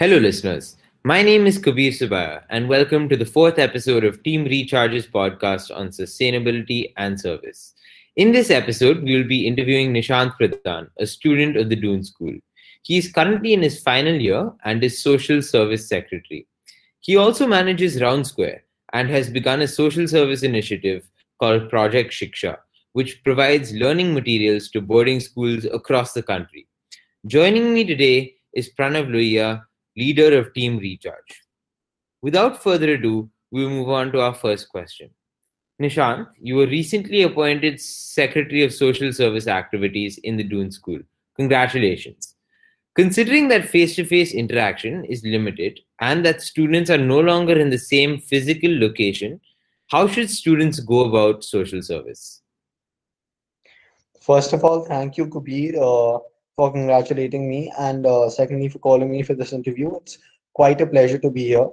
Hello, listeners. My name is Kabir Subaya, and welcome to the fourth episode of Team Recharge's podcast on sustainability and service. In this episode, we will be interviewing Nishant Pradhan, a student of the Doon School. He is currently in his final year and is Social Service Secretary. He also manages Round Square and has begun a social service initiative called Project Shiksha, which provides learning materials to boarding schools across the country. Joining me today is Pranav Lohia, leader of Team Recharge. Without further ado, we'll move on to our first question. Nishant, you were recently appointed Secretary of Social Service Activities in the Doon School. Congratulations. Considering that face to face interaction is limited and that students are no longer in the same physical location, how should students go about social service? First of all, thank you, Kabir. Uh, for congratulating me and uh, secondly for calling me for this interview. It's quite a pleasure to be here.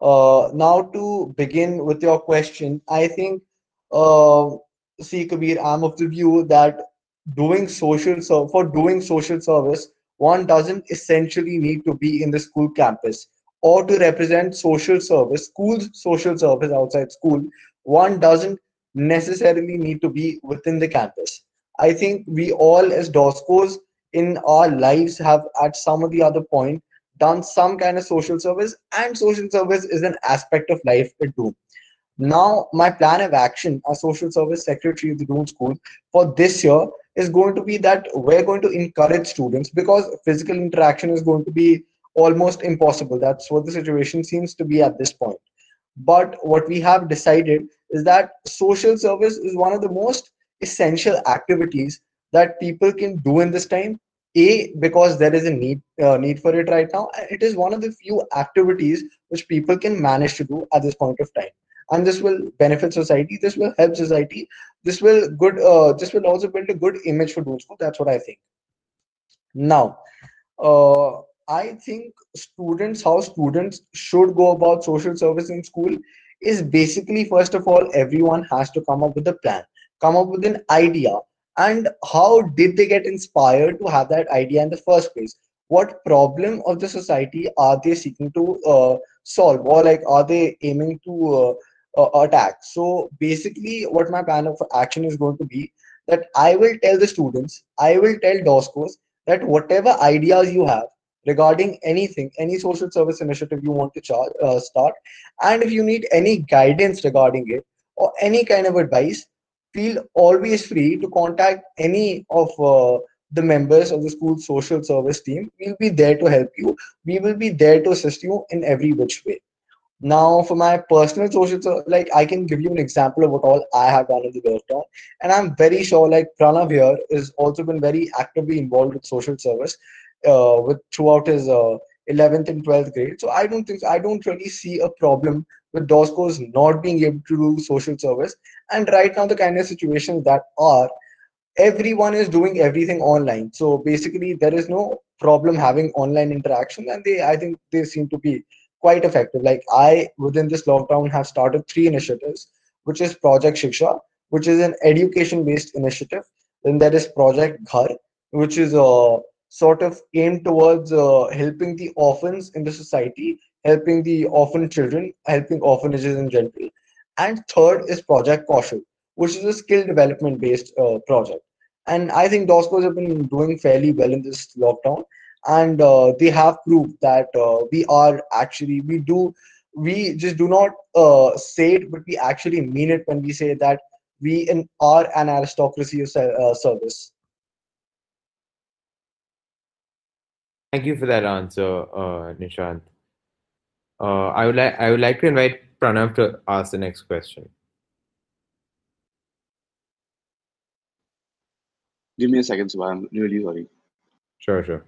Uh, now to begin with your question, I think, uh, see Kabir, I'm of the view that doing social so for doing social service, one doesn't essentially need to be in the school campus or to represent social service, school's social service outside school, one doesn't necessarily need to be within the campus. I think we all as DOSCOs in our lives have at some of the other point done some kind of social service and social service is an aspect of life too. Now my plan of action as social service secretary of the Doon school for this year is going to be that we're going to encourage students because physical interaction is going to be almost impossible. That's what the situation seems to be at this point. But what we have decided is that social service is one of the most essential activities that people can do in this time? A because there is a need uh, need for it right now it is one of the few activities which people can manage to do at this point of time. And this will benefit society this will help society this will good uh, this will also build a good image for school that's what i think. Now uh, i think students how students should go about social service in school is basically first of all everyone has to come up with a plan come up with an idea and how did they get inspired to have that idea in the first place? What problem of the society are they seeking to uh, solve or like are they aiming to uh, uh, attack? So basically what my plan of action is going to be that i will tell the students i will tell doscos that whatever ideas you have regarding anything any social service initiative you want to char- uh, start and if you need any guidance regarding it or any kind of advice feel always free to contact any of uh, the members of the school social service team. We'll be there to help you. We will be there to assist you in every which way. Now, for my personal social, like I can give you an example of what all I have done in the lockdown, and I'm very sure like Pranav here has also been very actively involved with social service, uh, with throughout his uh, 11th and 12th grade. So I don't think I don't really see a problem with DOSCOs not being able to do social service. And right now, the kind of situations that are, everyone is doing everything online. So basically, there is no problem having online interaction, and they I think they seem to be quite effective. Like I within this lockdown have started three initiatives, which is Project Shiksha, which is an education-based initiative. Then there is Project Ghar, which is a sort of aimed towards uh, helping the orphans in the society, helping the orphan children, helping orphanages in general. And third is Project Kaushal, which is a skill development based uh, project. And I think DOSCOs have been doing fairly well in this lockdown. And uh, they have proved that uh, we are actually, we do, we just do not uh, say it, but we actually mean it when we say that we in, are an aristocracy of uh, service. Thank you for that answer, uh, Nishant. Uh, I would like I would like to invite Pranav to ask the next question. Give me a second, so I'm really sorry. Sure, sure.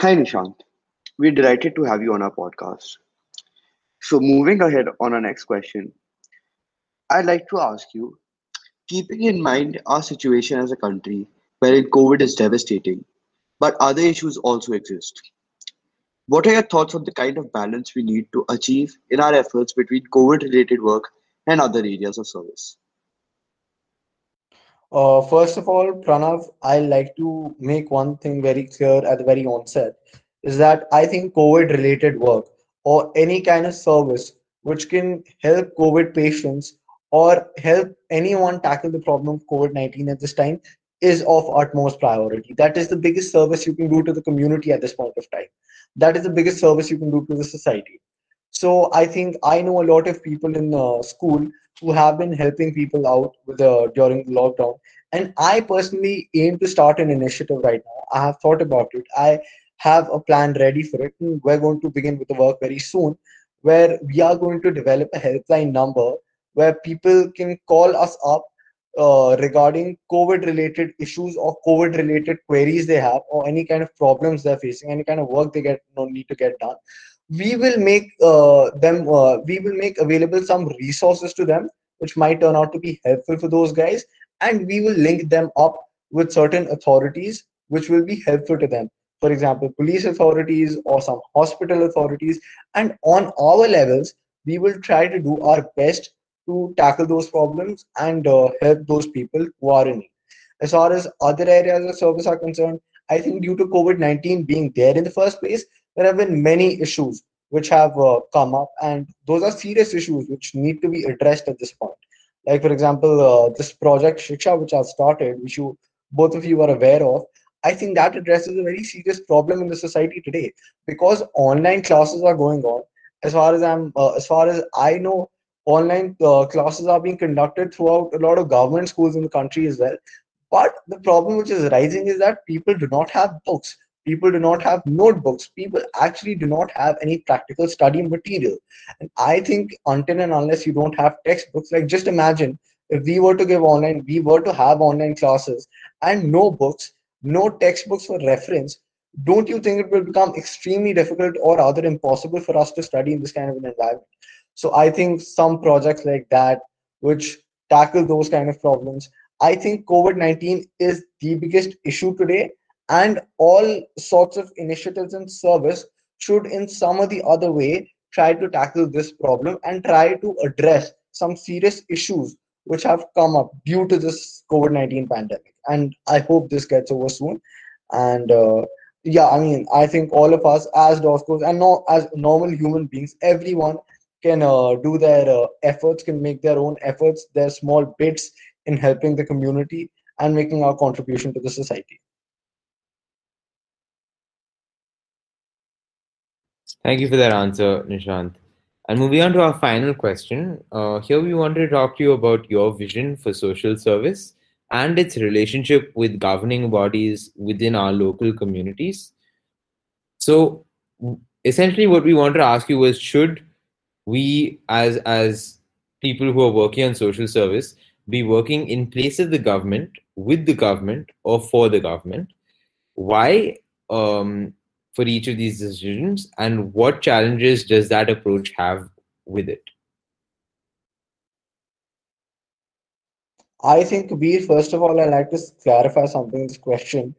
Hi Nishant, we're delighted to have you on our podcast. So, moving ahead on our next question, I'd like to ask you keeping in mind our situation as a country wherein COVID is devastating, but other issues also exist. What are your thoughts on the kind of balance we need to achieve in our efforts between COVID related work and other areas of service? Uh, first of all, Pranav, I like to make one thing very clear at the very onset is that I think COVID related work or any kind of service which can help COVID patients or help anyone tackle the problem of COVID 19 at this time is of utmost priority. That is the biggest service you can do to the community at this point of time. That is the biggest service you can do to the society. So I think I know a lot of people in uh, school who have been helping people out with uh, during the lockdown. And I personally aim to start an initiative right now. I have thought about it. I have a plan ready for it. And we're going to begin with the work very soon, where we are going to develop a helpline number where people can call us up uh, regarding COVID related issues or COVID related queries they have or any kind of problems they're facing, any kind of work they get no need to get done we will make uh, them uh, we will make available some resources to them which might turn out to be helpful for those guys and we will link them up with certain authorities which will be helpful to them. For example police authorities or some hospital authorities. And on our levels we will try to do our best to tackle those problems and uh, help those people who are in need. As far as other areas of service are concerned i think due to covid-19 being there in the first place there have been many issues which have uh, come up, and those are serious issues which need to be addressed at this point. Like, for example, uh, this project Shiksha, which I've started, which you both of you are aware of, I think that addresses a very serious problem in the society today because online classes are going on. As far as I'm, uh, as far as I know, online uh, classes are being conducted throughout a lot of government schools in the country as well. But the problem which is rising is that people do not have books people do not have notebooks. People actually do not have any practical study material. And i think until and unless you don't have textbooks like just imagine if we were to give online we were to have online classes and no books no textbooks for reference don't you think it will become extremely difficult or rather impossible for us to study in this kind of an environment? So i think some projects like that which tackle those kind of problems. I think covid-19 is the biggest issue today and all sorts of initiatives and service should in some or the other way try to tackle this problem and try to address some serious issues which have come up due to this covid-19 pandemic. And i hope this gets over soon. And uh, yeah i mean i think all of us as doscos and as normal human beings everyone can uh, do their uh, efforts can make their own efforts their small bits in helping the community and making our contribution to the society Thank you for that answer, Nishant. And moving on to our final question, uh, here we wanted to talk to you about your vision for social service and its relationship with governing bodies within our local communities. So, essentially, what we wanted to ask you was should we, as, as people who are working on social service, be working in place of the government, with the government, or for the government? Why? Um, for each of these decisions and what challenges does that approach have with it? I think we first of all i'd like to clarify something in this question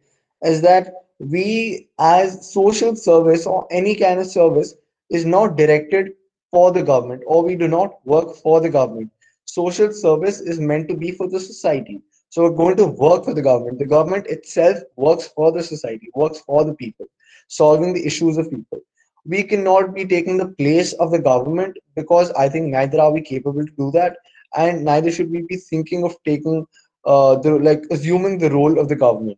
is that we as social service or any kind of service is not directed for the government or we do not work for the government. Social service is meant to be for the society so we're going to work for the government the government itself works for the society works for the people solving the issues of people. We cannot be taking the place of the government because I think neither are we capable to do that, and neither should we be thinking of taking uh, the like assuming the role of the government.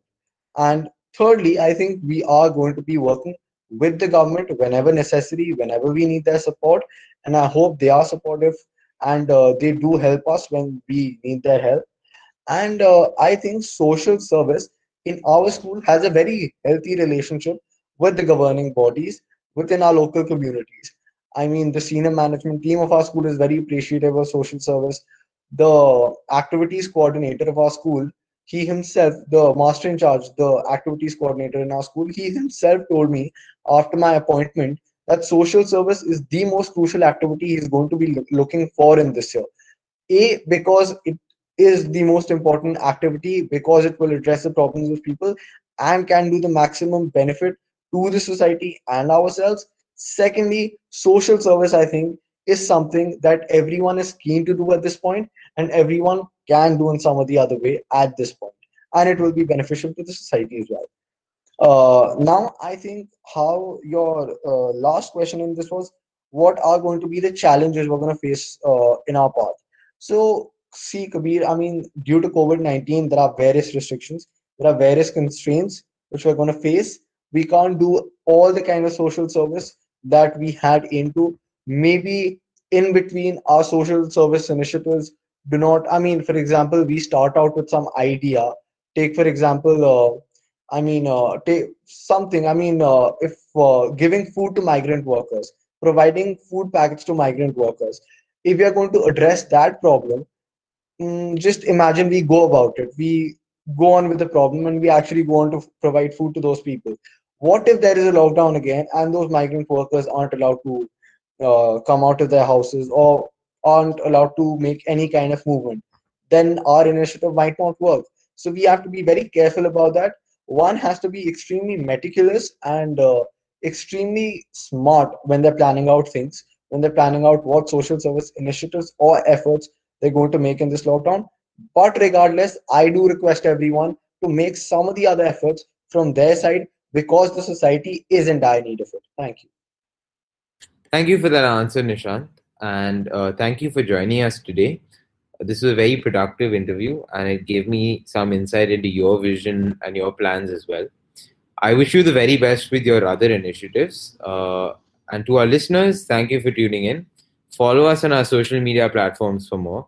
And thirdly, I think we are going to be working with the government whenever necessary, whenever we need their support, and I hope they are supportive and uh, they do help us when we need their help. And uh, I think social service in our school has a very healthy relationship with the governing bodies within our local communities. I mean, the senior management team of our school is very appreciative of social service. The activities coordinator of our school, he himself, the master in charge, the activities coordinator in our school, he himself told me after my appointment that social service is the most crucial activity he's going to be looking for in this year. A, because it is the most important activity, because it will address the problems of people and can do the maximum benefit to the society and ourselves. Secondly, social service, I think, is something that everyone is keen to do at this point and everyone can do in some or the other way at this point. And it will be beneficial to the society as well. Uh, now i think how your uh, last question in this was what are going to be the challenges we're going to face uh, in our path? So see kabir i mean due to covid-19 there are various restrictions there are various constraints which we're going to face. We can't do all the kind of social service that we had into maybe in between our social service initiatives do not i mean for example we start out with some idea. Take for example uh, i mean uh, take something i mean uh, if uh, giving food to migrant workers providing food packets to migrant workers. If we are going to address that problem just imagine we go about it we go on with the problem and we actually go on to provide food to those people what if there is a lockdown again and those migrant workers aren't allowed to uh, come out of their houses or aren't allowed to make any kind of movement, then our initiative might not work. So we have to be very careful about that. One has to be extremely meticulous and uh, extremely smart when they're planning out things, when they're planning out what social service initiatives or efforts they're going to make in this lockdown. But regardless, I do request everyone to make some of the other efforts from their side because the society is in dire need of it. Thank you. Thank you for that answer, Nishant. And uh, thank you for joining us today. This was a very productive interview, and it gave me some insight into your vision and your plans as well. I wish you the very best with your other initiatives. Uh, and to our listeners, thank you for tuning in. Follow us on our social media platforms for more,